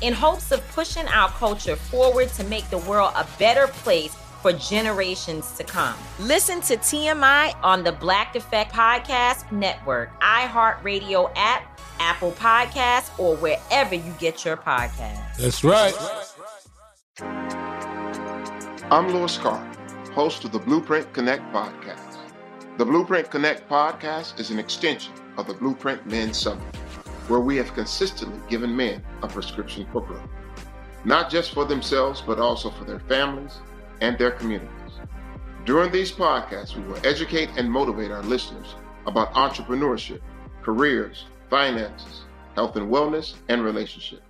in hopes of pushing our culture forward to make the world a better place for generations to come. Listen to TMI on the Black Effect Podcast Network, iHeartRadio app, Apple Podcasts, or wherever you get your podcasts. That's right. I'm Louis Carr, host of the Blueprint Connect podcast. The Blueprint Connect podcast is an extension of the Blueprint Men's Summit where we have consistently given men a prescription for growth, not just for themselves, but also for their families and their communities. During these podcasts, we will educate and motivate our listeners about entrepreneurship, careers, finances, health and wellness, and relationship.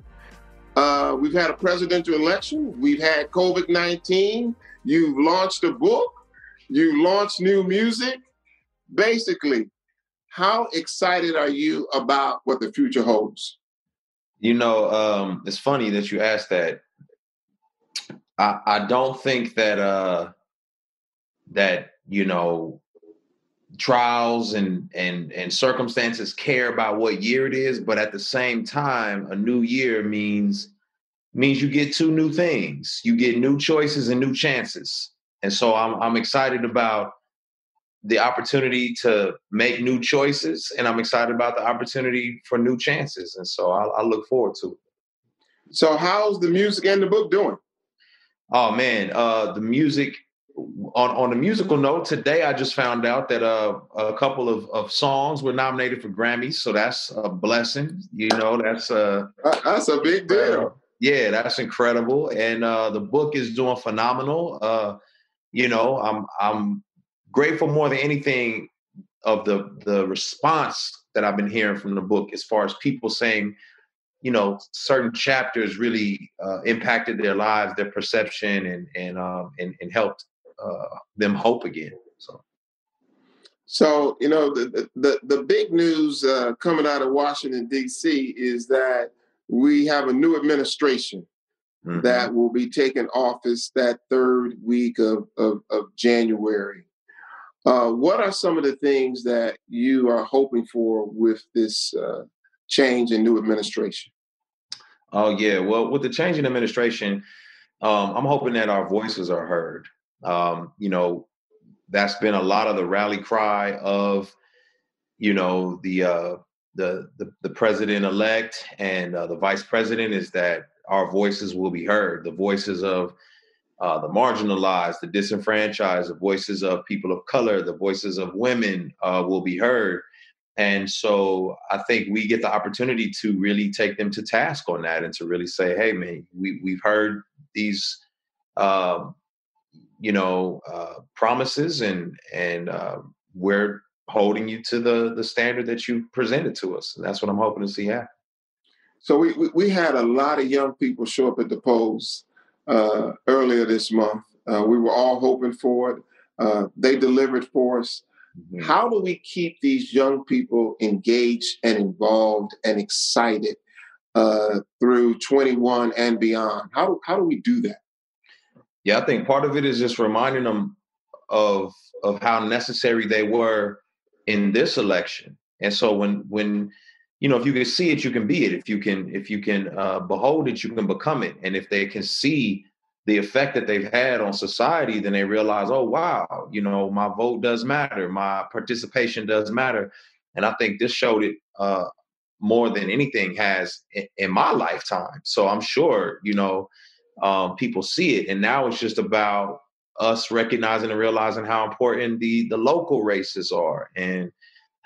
Uh, we've had a presidential election. We've had COVID 19. You've launched a book. You launched new music. Basically, how excited are you about what the future holds? You know, um, it's funny that you asked that. I, I don't think that uh, that you know trials and and and circumstances care about what year it is, but at the same time, a new year means means you get two new things. You get new choices and new chances. And so I'm I'm excited about the opportunity to make new choices, and I'm excited about the opportunity for new chances. And so I, I look forward to it. So, how's the music and the book doing? Oh man, uh, the music. On on a musical note, today I just found out that uh, a couple of, of songs were nominated for Grammys, so that's a blessing. You know, that's a uh, that's a big deal. Uh, yeah, that's incredible, and uh, the book is doing phenomenal. Uh, you know, I'm I'm grateful more than anything of the the response that I've been hearing from the book as far as people saying, you know, certain chapters really uh, impacted their lives, their perception, and and um, and, and helped uh, them hope again. So. So you know the the the big news uh, coming out of Washington D.C. is that we have a new administration mm-hmm. that will be taking office that third week of of, of January. Uh, what are some of the things that you are hoping for with this uh, change in new administration? Oh yeah, well, with the change in administration, um, I'm hoping that our voices are heard. Um, you know, that's been a lot of the rally cry of, you know, the uh, the, the the president elect and uh, the vice president is that our voices will be heard. The voices of uh, the marginalized, the disenfranchised, the voices of people of color, the voices of women uh, will be heard. And so I think we get the opportunity to really take them to task on that and to really say, hey, man, we, we've heard these, uh, you know, uh, promises and, and uh, we're holding you to the, the standard that you presented to us. And that's what I'm hoping to see happen. So we, we, we had a lot of young people show up at the polls uh, earlier this month. Uh, we were all hoping for it. Uh, they delivered for us. Mm-hmm. How do we keep these young people engaged and involved and excited uh, through 21 and beyond? How do, how do we do that? Yeah, I think part of it is just reminding them of of how necessary they were in this election. And so when when you know, if you can see it, you can be it. If you can, if you can uh, behold it, you can become it. And if they can see the effect that they've had on society, then they realize, oh wow, you know, my vote does matter, my participation does matter. And I think this showed it uh, more than anything has in, in, my lifetime. So I'm sure, you know, um, people see it, and now it's just about us recognizing and realizing how important the the local races are and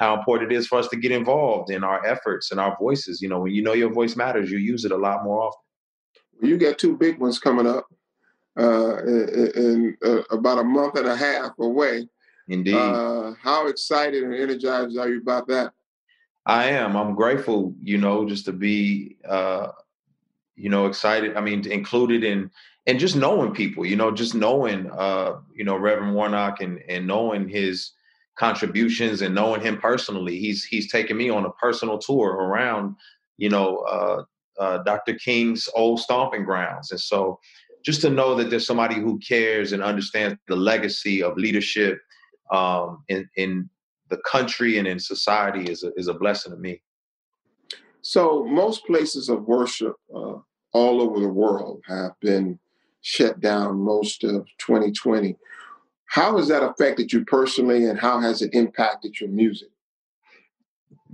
how important it is for us to get involved in our efforts and our voices. You know, when you know your voice matters, you use it a lot more often. You got two big ones coming up uh, in, in uh, about a month and a half away. Indeed. Uh, how excited and energized are you about that? I am. I'm grateful, you know, just to be, uh, you know, excited. I mean, included in and just knowing people, you know, just knowing, uh, you know, Reverend Warnock and and knowing his contributions and knowing him personally. He's he's taken me on a personal tour around, you know, uh, uh, Dr. King's old stomping grounds, and so just to know that there's somebody who cares and understands the legacy of leadership um, in in the country and in society is a, is a blessing to me. So most places of worship uh, all over the world have been shut down most of 2020. How has that affected you personally, and how has it impacted your music?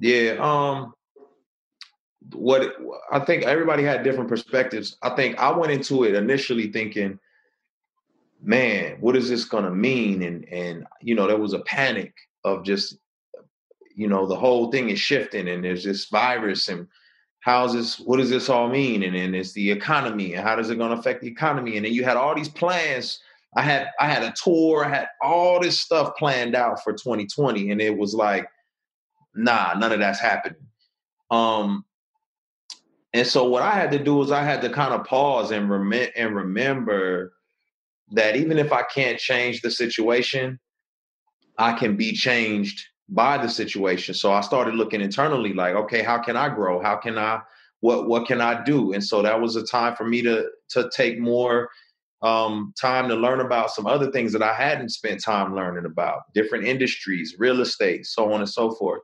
Yeah, um, what I think everybody had different perspectives. I think I went into it initially thinking, man, what is this gonna mean? And and you know, there was a panic of just, you know, the whole thing is shifting and there's this virus and how's this what does this all mean? And then it's the economy and how does it gonna affect the economy? And then you had all these plans. I had I had a tour, I had all this stuff planned out for 2020, and it was like, nah, none of that's happening. Um, and so what I had to do was I had to kind of pause and rem- and remember that even if I can't change the situation, I can be changed by the situation. So I started looking internally like, okay, how can I grow? How can I what what can I do? And so that was a time for me to to take more um, time to learn about some other things that I hadn't spent time learning about, different industries, real estate, so on and so forth.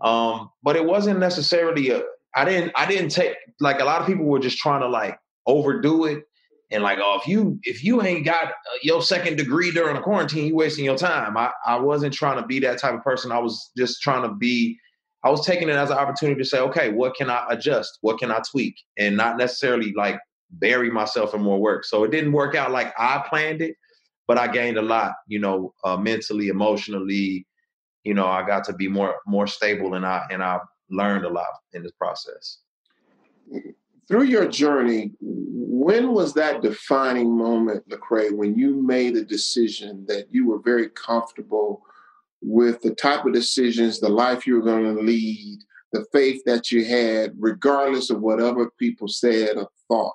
Um, but it wasn't necessarily a I didn't I didn't take like a lot of people were just trying to like overdo it and like oh if you if you ain't got uh, your second degree during the quarantine you wasting your time. I, I wasn't trying to be that type of person. I was just trying to be i was taking it as an opportunity to say okay what can i adjust? What can i tweak? And not necessarily like bury myself in more work. So it didn't work out like i planned it but i gained a lot you know uh, mentally emotionally. You know i got to be more more stable and i and i learned a lot in this process. Through your journey, when was that defining moment, Lecrae, when you made a decision that you were very comfortable with the type of decisions, the life you were going to lead, the faith that you had, regardless of what other people said or thought?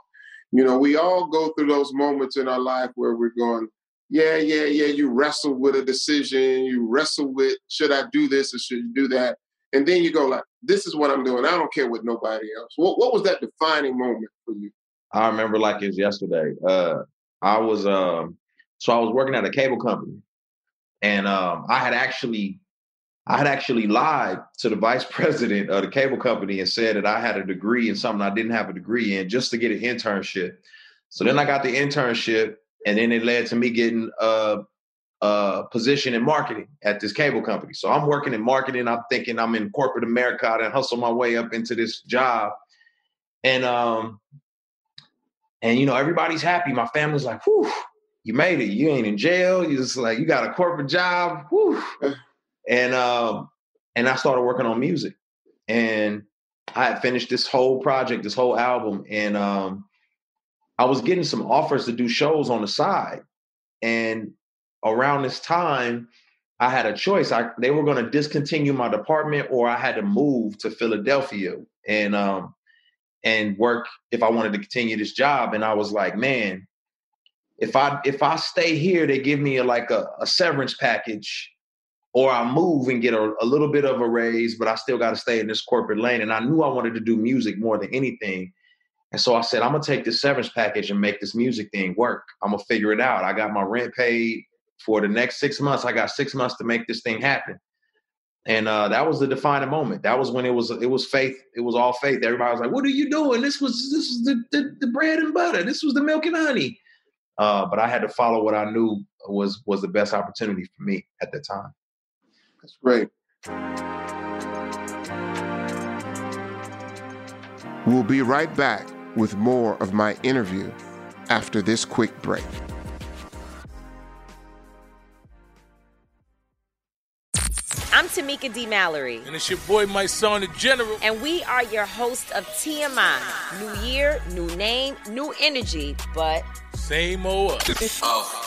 You know, we all go through those moments in our life where we're going, yeah, yeah, yeah, you wrestle with a decision, you wrestle with, should I do this or should you do that? And then you go like, this is what I'm doing. I don't care what nobody else. What, what was that defining moment for you? I remember like it's yesterday. Uh, I was um, so I was working at a cable company, and um, I had actually I had actually lied to the vice president of the cable company and said that I had a degree in something I didn't have a degree in just to get an internship. So then I got the internship, and then it led to me getting a, uh, position in marketing at this cable company. So I'm working in marketing. I'm thinking I'm in corporate America and hustle my way up into this job. And um, and you know, everybody's happy. My family's like, whew, you made it. You ain't in jail. You just like you got a corporate job. Whew. And um, and I started working on music. And I had finished this whole project, this whole album, and um, I was getting some offers to do shows on the side. And around this time, I had a choice. I they were going to discontinue my department, or I had to move to Philadelphia and um and work if I wanted to continue this job. And I was like, man, if I if I stay here, they give me a, like a, a severance package, or I move and get a, a little bit of a raise, but I still got to stay in this corporate lane. And I knew I wanted to do music more than anything. And so I said, I'm gonna take this severance package and make this music thing work. I'm gonna figure it out. I got my rent paid for the next six months. I got six months to make this thing happen. and uh, that was the defining moment. That was when it was it was faith. It was all faith. Everybody was like, "What are you doing? This was this was the the, the bread and butter. This was the milk and honey." Uh, but I had to follow what I knew was was the best opportunity for me at the time. That's great. We'll be right back with more of my interview after this quick break. I'm Tamika D. Mallory. And it's your boy, Mysonne, the General. And we are your host of TMI. New year, new name, new energy, but same old us. oh, yeah.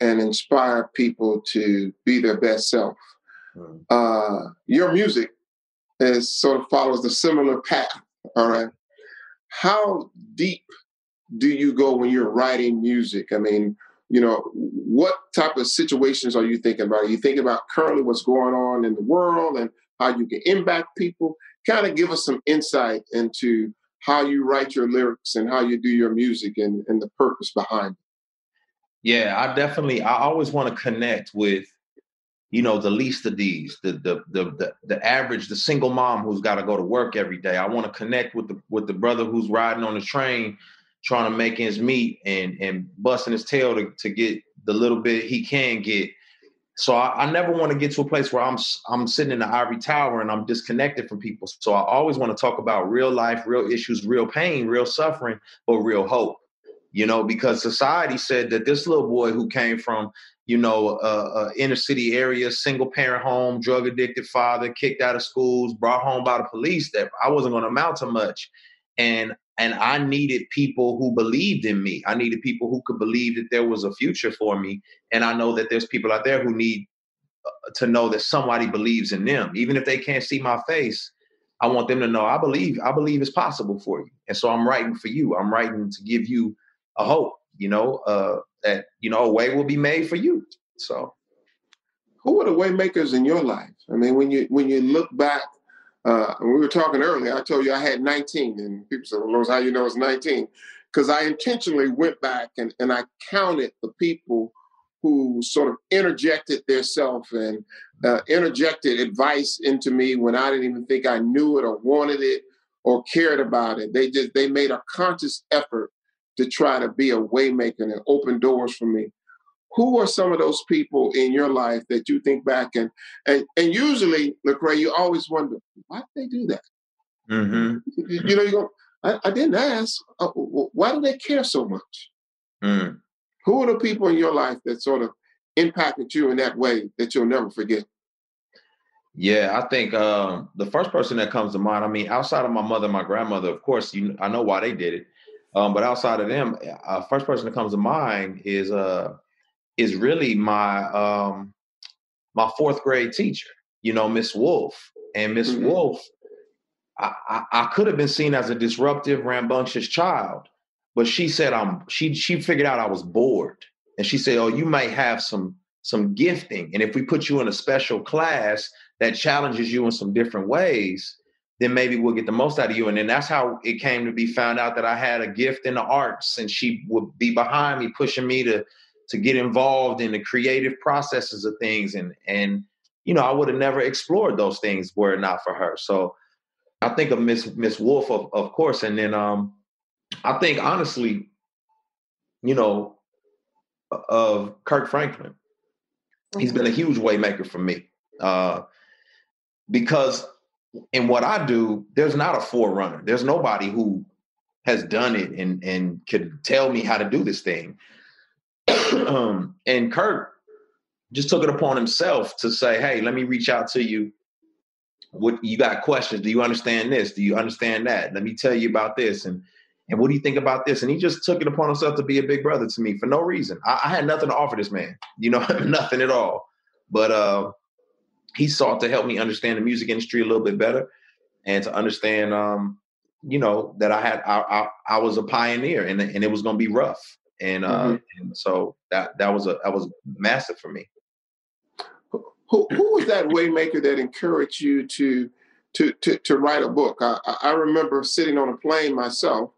and inspire people to be their best self. Mm. Uh, your music is sort of follows the similar path. All right. How deep do you go when you're writing music? I mean, you know, what type of situations are you thinking about? Are you thinking about currently what's going on in the world and how you can impact people? Kind of give us some insight into how you write your lyrics and how you do your music and, and the purpose behind it. Yeah, I definitely. I always want to connect with, you know, the least of these, the the the the, the average, the single mom who's got to go to work every day. I want to connect with the with the brother who's riding on the train, trying to make ends meet and and busting his tail to to get the little bit he can get. So I, I never want to get to a place where I'm I'm sitting in the ivory tower and I'm disconnected from people. So I always want to talk about real life, real issues, real pain, real suffering, but real hope you know, because society said that this little boy who came from, you know, a, inner city area, single parent home, drug addicted father, kicked out of schools, brought home by the police, that I wasn't going to amount to much, and and I needed people who believed in me. I needed people who could believe that there was a future for me, and I know that there's people out there who need uh, to know that somebody believes in them, even if they can't see my face. I want them to know I believe I believe it's possible for you, and so I'm writing for you. I'm writing to give you a hope you know, uh, that you know a way will be made for you. So, who are the waymakers in your life? I mean, when you when you look back, uh, we were talking earlier. I told you I had 19, and people said, "Well, how you know it's 19?" Because I intentionally went back and, and I counted the people who sort of interjected their self and uh, interjected advice into me when I didn't even think I knew it or wanted it or cared about it. They just they made a conscious effort to try to be a waymaker and open doors for me. Who are some of those people in your life that you think back and and and usually, Lecrae, you always wonder why did they do that? Mm-hmm. You, know, you go, I, I didn't ask. Uh, why do they care so much? Mm. Who are the people in your life that sort of impacted you in that way that you'll never forget? Yeah, I think um, the first person that comes to mind. I mean, outside of my mother, my grandmother, of course, you I know why they did it. Um, but outside of them, uh, first person that comes to mind is uh is really my um my fourth grade teacher. You know, Miss Wolf, and Miss mm-hmm. Wolf. I, I, I could have been seen as a disruptive, rambunctious child, but she said I'm she she figured out I was bored. And she said, Oh, you might have some some gifting. And if we put you in a special class that challenges you in some different ways, then maybe we'll get the most out of you. And then that's how it came to be found out that I had a gift in the arts and she would be behind me, pushing me to to get involved in the creative processes of things. And and you know, I would have never explored those things were it not for her. So I think of Miss Miss Wolf, of, of course, and then um I think honestly, you know, of Kirk Franklin. He's been a huge waymaker for me. Uh, because in what I do, there's not a forerunner. There's nobody who has done it and and could tell me how to do this thing. um, and Kirk just took it upon himself to say, "Hey, let me reach out to you. What you got questions? Do you understand this? Do you understand that? Let me tell you about this." And and what do you think about this? And he just took it upon himself to be a big brother to me for no reason. I, I had nothing to offer this man, you know, nothing at all. But uh, he sought to help me understand the music industry a little bit better and to understand, um, you know, that I had I, I, I was a pioneer and and it was going to be rough. And, uh, mm-hmm. and so that that was a that was massive for me. Who, who was that waymaker that encouraged you to to to, to write a book? I, I remember sitting on a plane myself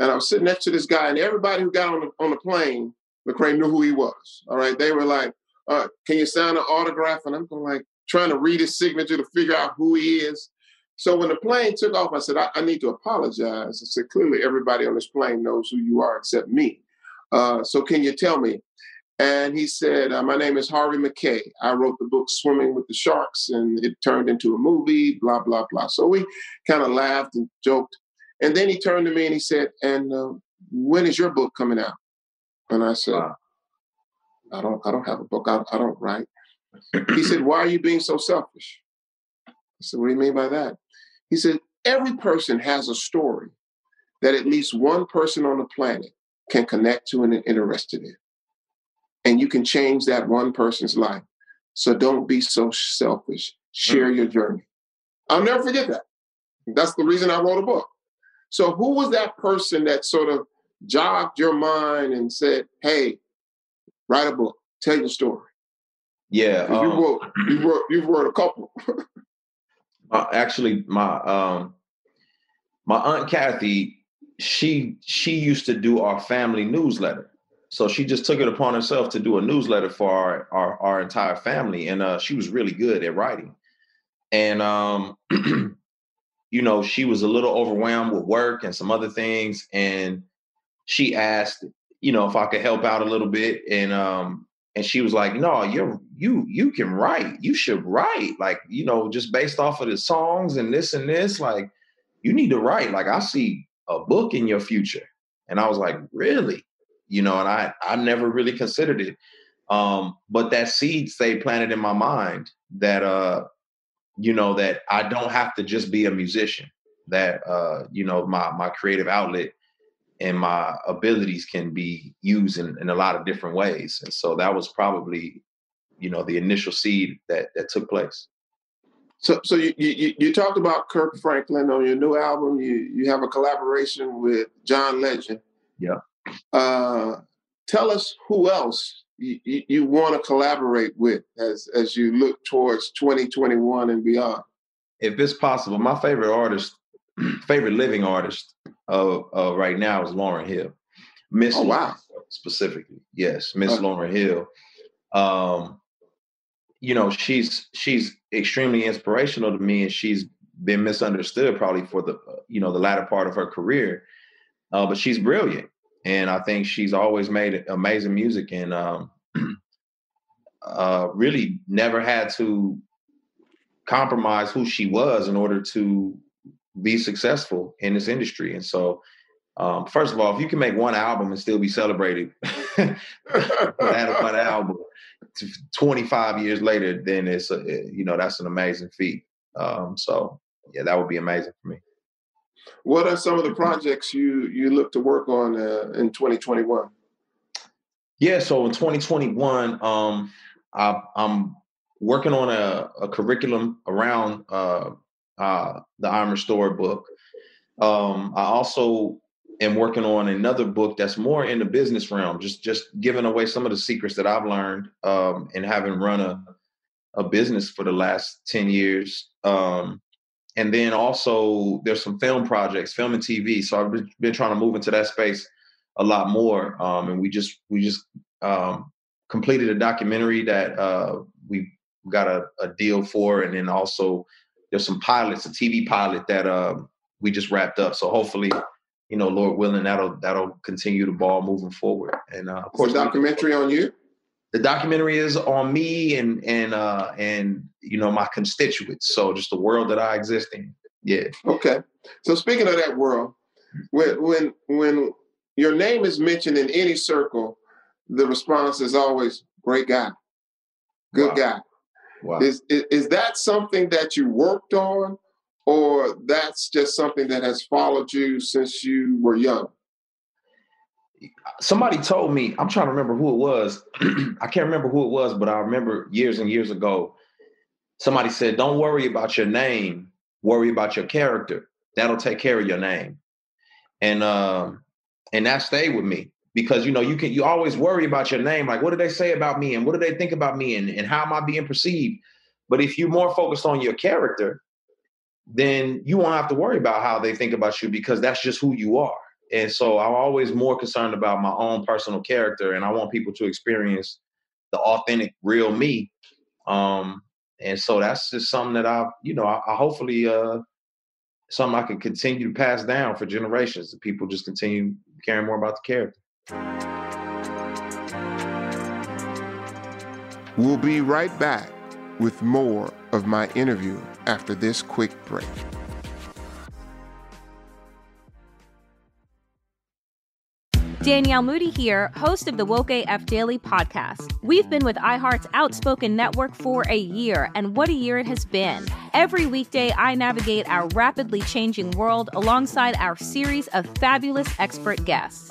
and I was sitting next to this guy, and everybody who got on the, on the plane, Lecrae knew who he was. All right, they were like, uh, "Can you sign an autograph?" And I'm going like trying to read his signature to figure out who he is. So when the plane took off, I said, I, I need to apologize. I said, clearly everybody on this plane knows who you are except me. Uh, so can you tell me? And he said, uh, My name is Harvey Mackay. I wrote the book Swimming with the Sharks, and it turned into a movie, blah, blah, blah. So we kind of laughed and joked. And then he turned to me and he said, "And uh, when is your book coming out?" And I said, wow. "I don't, I don't have a book. I, I don't write." He said, "Why are you being so selfish?" I said, "What do you mean by that?" He said, "Every person has a story that at least one person on the planet can connect to and interested in, and you can change that one person's life. So don't be so selfish. Share mm-hmm. your journey." I'll never forget that. That's the reason I wrote a book. So who was that person that sort of jogged your mind and said, "Hey, write a book, tell your story"? Yeah, um, you wrote, you wrote, you wrote a couple. actually, my um, my aunt Kathy, she she used to do our family newsletter. So she just took it upon herself to do a newsletter for our our, our entire family, and uh, she was really good at writing. And um, you know, she was a little overwhelmed with work and some other things. And she asked, you know, if I could help out a little bit. And um, and she was like, No, you're you you can write. You should write. Like, you know, just based off of the songs and this and this, like, you need to write. Like, I see a book in your future. And I was like, Really? You know, and I I never really considered it. Um, but that seed stayed planted in my mind that uh you know that I don't have to just be a musician. That uh, you know my my creative outlet and my abilities can be used in, in a lot of different ways. And so that was probably you know the initial seed that that took place. So, so you, you you talked about Kirk Franklin on your new album. You you have a collaboration with John Legend. Yeah. Uh, tell us who else you, you, you want to collaborate with as as you look towards 2021 and beyond. If it's possible, my favorite artist, favorite living artist of, of right now is Lauryn Hill. Miss oh, wow. specifically. Yes, Miss uh, Lauryn Hill. Um, you know, she's she's extremely inspirational to me and she's been misunderstood probably for the you know the latter part of her career. Uh, but she's brilliant and I think she's always made amazing music and um, uh, really never had to compromise who she was in order to be successful in this industry. And so, um, first of all, if you can make one album and still be celebrated for that one album, 25 years later, then it's a, you know that's an amazing feat. Um, so yeah, that would be amazing for me. What are some of the projects you you look to work on uh, in 2021? Yeah, so in 2021, um, I, am working on a, a curriculum around uh, uh, the I'm Restored book. Um, I also am working on another book that's more in the business realm, just just giving away some of the secrets that I've learned um, and having run a a business for the last 10 years. Um, and then also there's some film projects, film and TV. So I've been, been trying to move into that space a lot more. Um, and we just we just um, completed a documentary that uh, we got a, a, deal for, and then also there's some pilots, a TV pilot that uh, we just wrapped up. So hopefully, you know, Lord willing, that'll that'll continue the ball moving forward. And uh, of course, documentary on you? The documentary is on me and and uh and you know my constituents. So just the world that i exist in. Yeah. Okay. So speaking of that world when when when your name is mentioned in any circle the response is always great guy. Good wow. guy wow. Is, is is that something that you worked on or that's just something that has followed you since you were young somebody told me, I'm trying to remember who it was. I can't remember who it was, but I remember years and years ago, somebody said, Don't worry about your name, worry about your character. That'll take care of your name. And um, and that stayed with me because you know you can you always worry about your name, like what do they say about me and what do they think about me and, and how am I being perceived? But if you're more focused on your character, then you won't have to worry about how they think about you because that's just who you are. And so I'm always more concerned about my own personal character, and I want people to experience the authentic, real me. Um, and so that's just something that I, you know, I, I hopefully uh, something I can continue to pass down for generations. That people just continue caring more about the character. We'll be right back with more of my interview after this quick break. Danielle Moody here, host of the Woke AF Daily podcast. We've been with iHeart's Outspoken Network for a year, and what a year it has been. Every weekday, I navigate our rapidly changing world alongside our series of fabulous expert guests.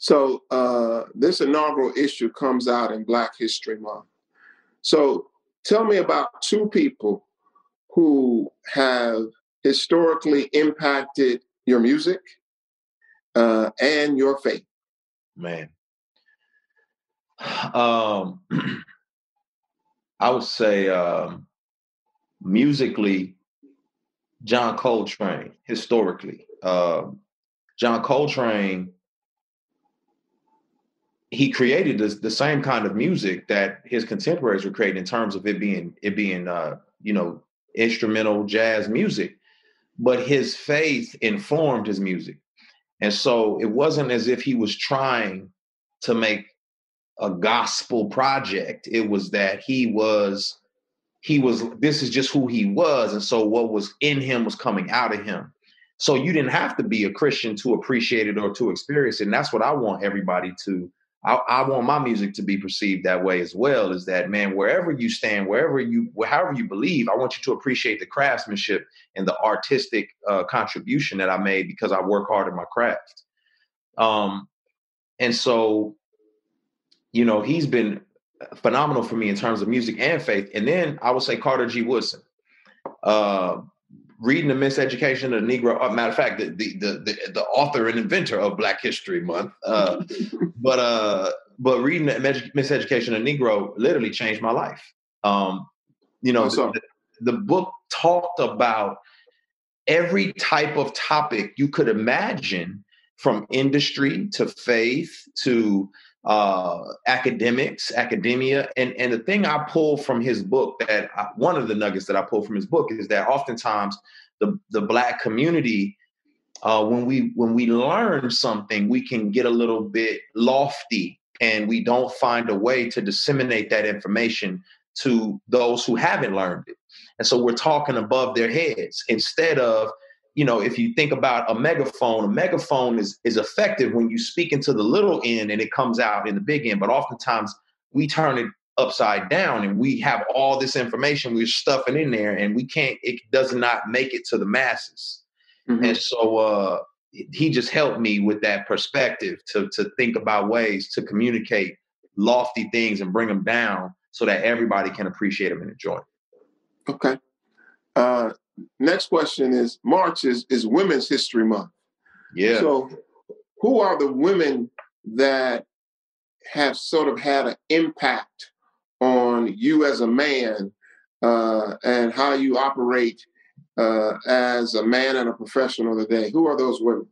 So uh, this inaugural issue comes out in Black History Month. So tell me about two people who have historically impacted your music uh, and your faith. Man, um, I would say um, musically, John Coltrane. Historically, uh, John Coltrane he created the same kind of music that his contemporaries were creating in terms of it being it being uh, you know instrumental jazz music. But his faith informed his music. And so it wasn't as if he was trying to make a gospel project. It was that he was he was this is just who he was. And so what was in him was coming out of him. So you didn't have to be a christian to appreciate it or to experience it. And that's what i want everybody to I, I, want my music to be perceived that way as well. Is that man, wherever you stand, wherever you, however you believe, I want you to appreciate the craftsmanship and the artistic uh, contribution that I made because I work hard in my craft. Um, and so, you know, he's been phenomenal for me in terms of music and faith. And then I would say Carter G. Woodson. Uh, reading the miseducation of the Negro. Uh, matter of fact, the, the the, the author and inventor of Black History Month. Uh, but uh, but reading the miseducation of Negro literally changed my life. Um, you know, the, the book talked about every type of topic you could imagine, from industry to faith to uh, academics, academia, and and the thing I pull from his book that I, one of the nuggets that I pull from his book is that oftentimes the the black community, uh, when we when we learn something, we can get a little bit lofty, and we don't find a way to disseminate that information to those who haven't learned it, and so we're talking above their heads instead of you know, if you think about a megaphone, a megaphone is is effective when you speak into the little end and it comes out in the big end. But oftentimes we turn it upside down and we have all this information we're stuffing in there and we can't it does not make it to the masses. Mm-hmm. And so uh he just helped me with that perspective to to think about ways to communicate lofty things and bring them down so that everybody can appreciate them and enjoy them. Okay. Uh, next question is March is, is Women's History Month. Yeah. So, who are the women that have sort of had an impact on you as a man uh, and how you operate uh, as a man and a professional today? Who are those women?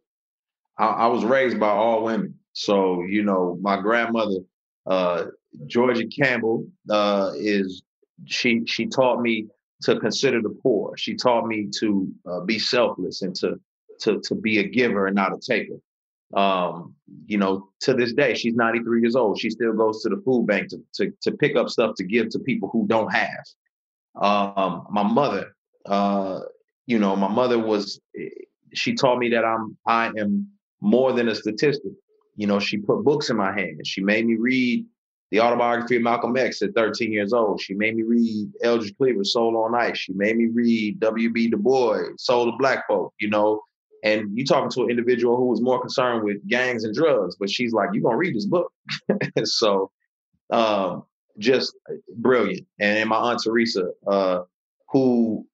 I, I was raised by all women. So, you know, my grandmother, uh, Georgia Campbell, uh, is she she taught me to consider the poor. She taught me to uh, be selfless and to to to be a giver and not a taker. Um, you know, to this day, she's 93 years old. She still goes to the food bank to to, to pick up stuff to give to people who don't have. Um, my mother, uh, you know, my mother was. She taught me that I'm I am more than a statistic. You know, she put books in my hand. She made me read the autobiography of Malcolm X at 13 years old. She made me read Eldridge Cleaver's Soul on Ice. She made me read W.B. Du Bois, Soul of Black Folk, you know. And you talking to an individual who was more concerned with gangs and drugs, but she's like, you're going to read this book. so, um, just brilliant. And my aunt Teresa, uh, who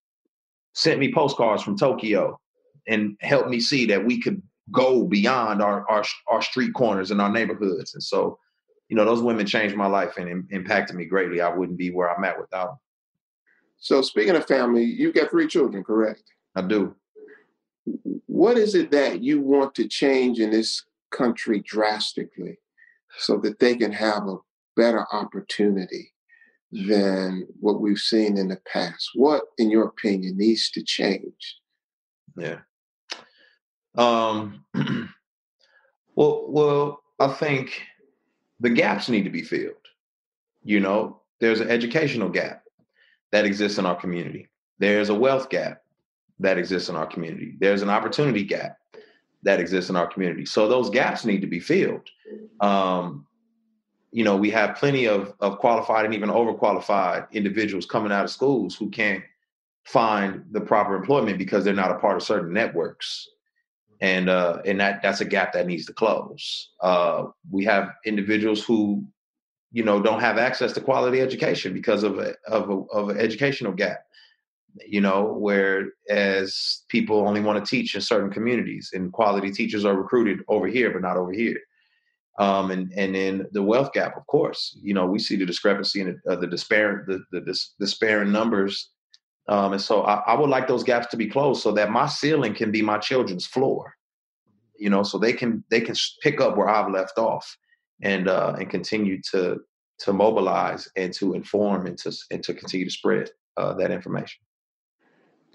sent me postcards from Tokyo and helped me see that we could go beyond our our, our street corners and our neighborhoods. And so, you know, those women changed my life and Im- impacted me greatly. I wouldn't be where I'm at without them. So, speaking of family, you've got three children, correct? I do. What is it that you want to change in this country drastically so that they can have a better opportunity than what we've seen in the past? What, in your opinion, needs to change? Yeah. Um. well, well, I think the gaps need to be filled. You know, there's an educational gap that exists in our community. There's a wealth gap that exists in our community. There's an opportunity gap that exists in our community. So those gaps need to be filled. Um, you know, we have plenty of of qualified and even overqualified individuals coming out of schools who can't find the proper employment because they're not a part of certain networks. And uh, and that that's a gap that needs to close. Uh, we have individuals who, you know, don't have access to quality education because of a, of a, of an educational gap you know, whereas people only want to teach in certain communities and quality teachers are recruited over here, but not over here. Um, and and then the wealth gap, of course, you know, we see the discrepancy and the, uh, the disparate the, the dis- disparate numbers. Um, and so I, I would like those gaps to be closed so that my ceiling can be my children's floor, you know, so they can they can pick up where I've left off and uh, and continue to to mobilize and to inform and to and to continue to spread uh, that information.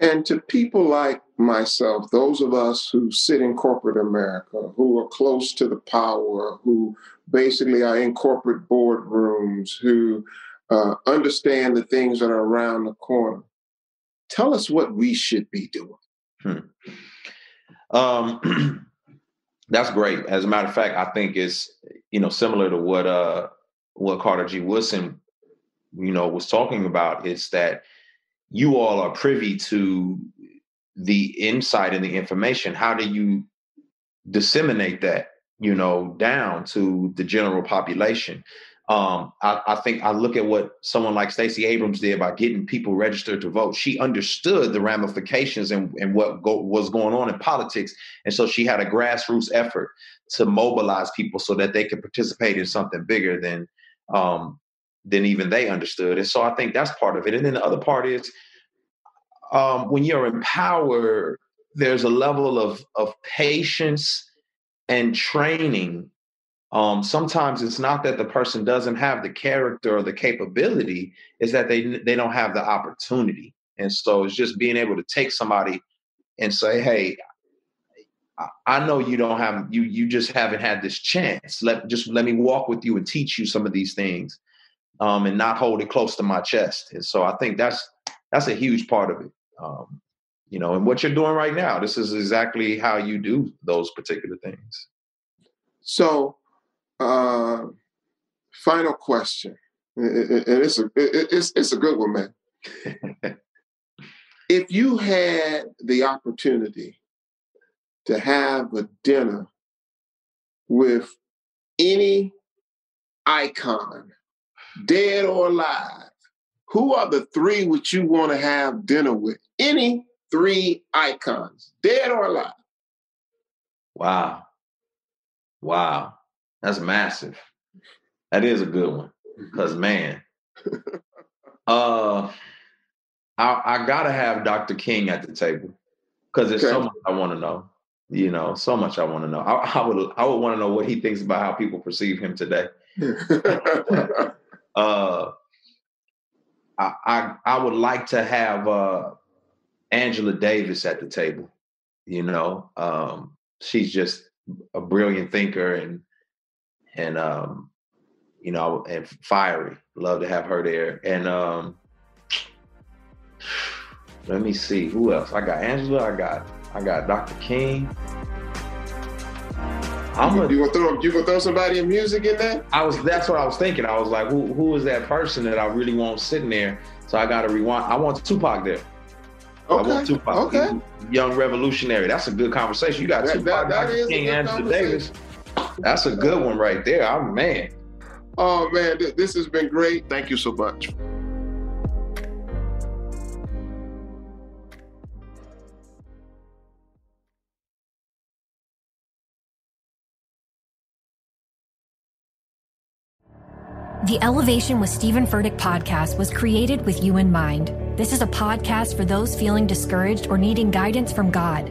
And to people like myself, those of us who sit in corporate America, who are close to the power, who basically are in corporate boardrooms, who uh, understand the things that are around the corner, tell us what we should be doing. Hmm. Um, that's great. As a matter of fact, I think it's you know similar to what uh what Carter G. Woodson you know was talking about. It's that you all are privy to the insight and the information. How do you disseminate that, you know, down to the general population? Um, I, I, think I look at what someone like Stacey Abrams did by getting people registered to vote. She understood the ramifications and, and what go, was going on in politics. And so she had a grassroots effort to mobilize people so that they could participate in something bigger than um, than even they understood. And so I think that's part of it. And then the other part is um, when you're empowered, there's a level of of patience and training. Um, sometimes it's not that the person doesn't have the character or the capability; is that they they don't have the opportunity. And so it's just being able to take somebody and say, "Hey, I know you don't have you you just haven't had this chance. Let just let me walk with you and teach you some of these things, um, and not hold it close to my chest. And so I think that's that's a huge part of it. Um, you know, and what you're doing right now, this is exactly how you do those particular things. So, uh, final question, and it's a it's it's a good one, man. if you had the opportunity to have a dinner with any icon, dead or alive, who are the three which you want to have dinner with? Any three icons, dead or alive. Wow. Wow. That's massive. That is a good one. Because man, uh I, I gotta have Dr. King at the table. Because there's okay. so much I want to know. You know, so much I want to know. I, I would I would want to know what he thinks about how people perceive him today. uh I, I, I would like to have uh, Angela Davis at the table. You know, um, she's just a brilliant thinker and and um, you know and fiery. Love to have her there. And um, let me see who else. I got Angela. I got I got Dr. King. I'm you, a, you gonna throw you gonna throw somebody in music in there? I was that's what I was thinking. I was like, who who is that person that I really want sitting there? So I gotta rewind. I want Tupac there. Okay. I want Tupac. Okay. Young revolutionary. That's a good conversation. You got that, Tupac, that, that King, Angela Davis. That's a good one right there. I'm man. Oh man, th- this has been great. Thank you so much. The Elevation with Stephen Furtick podcast was created with you in mind. This is a podcast for those feeling discouraged or needing guidance from God.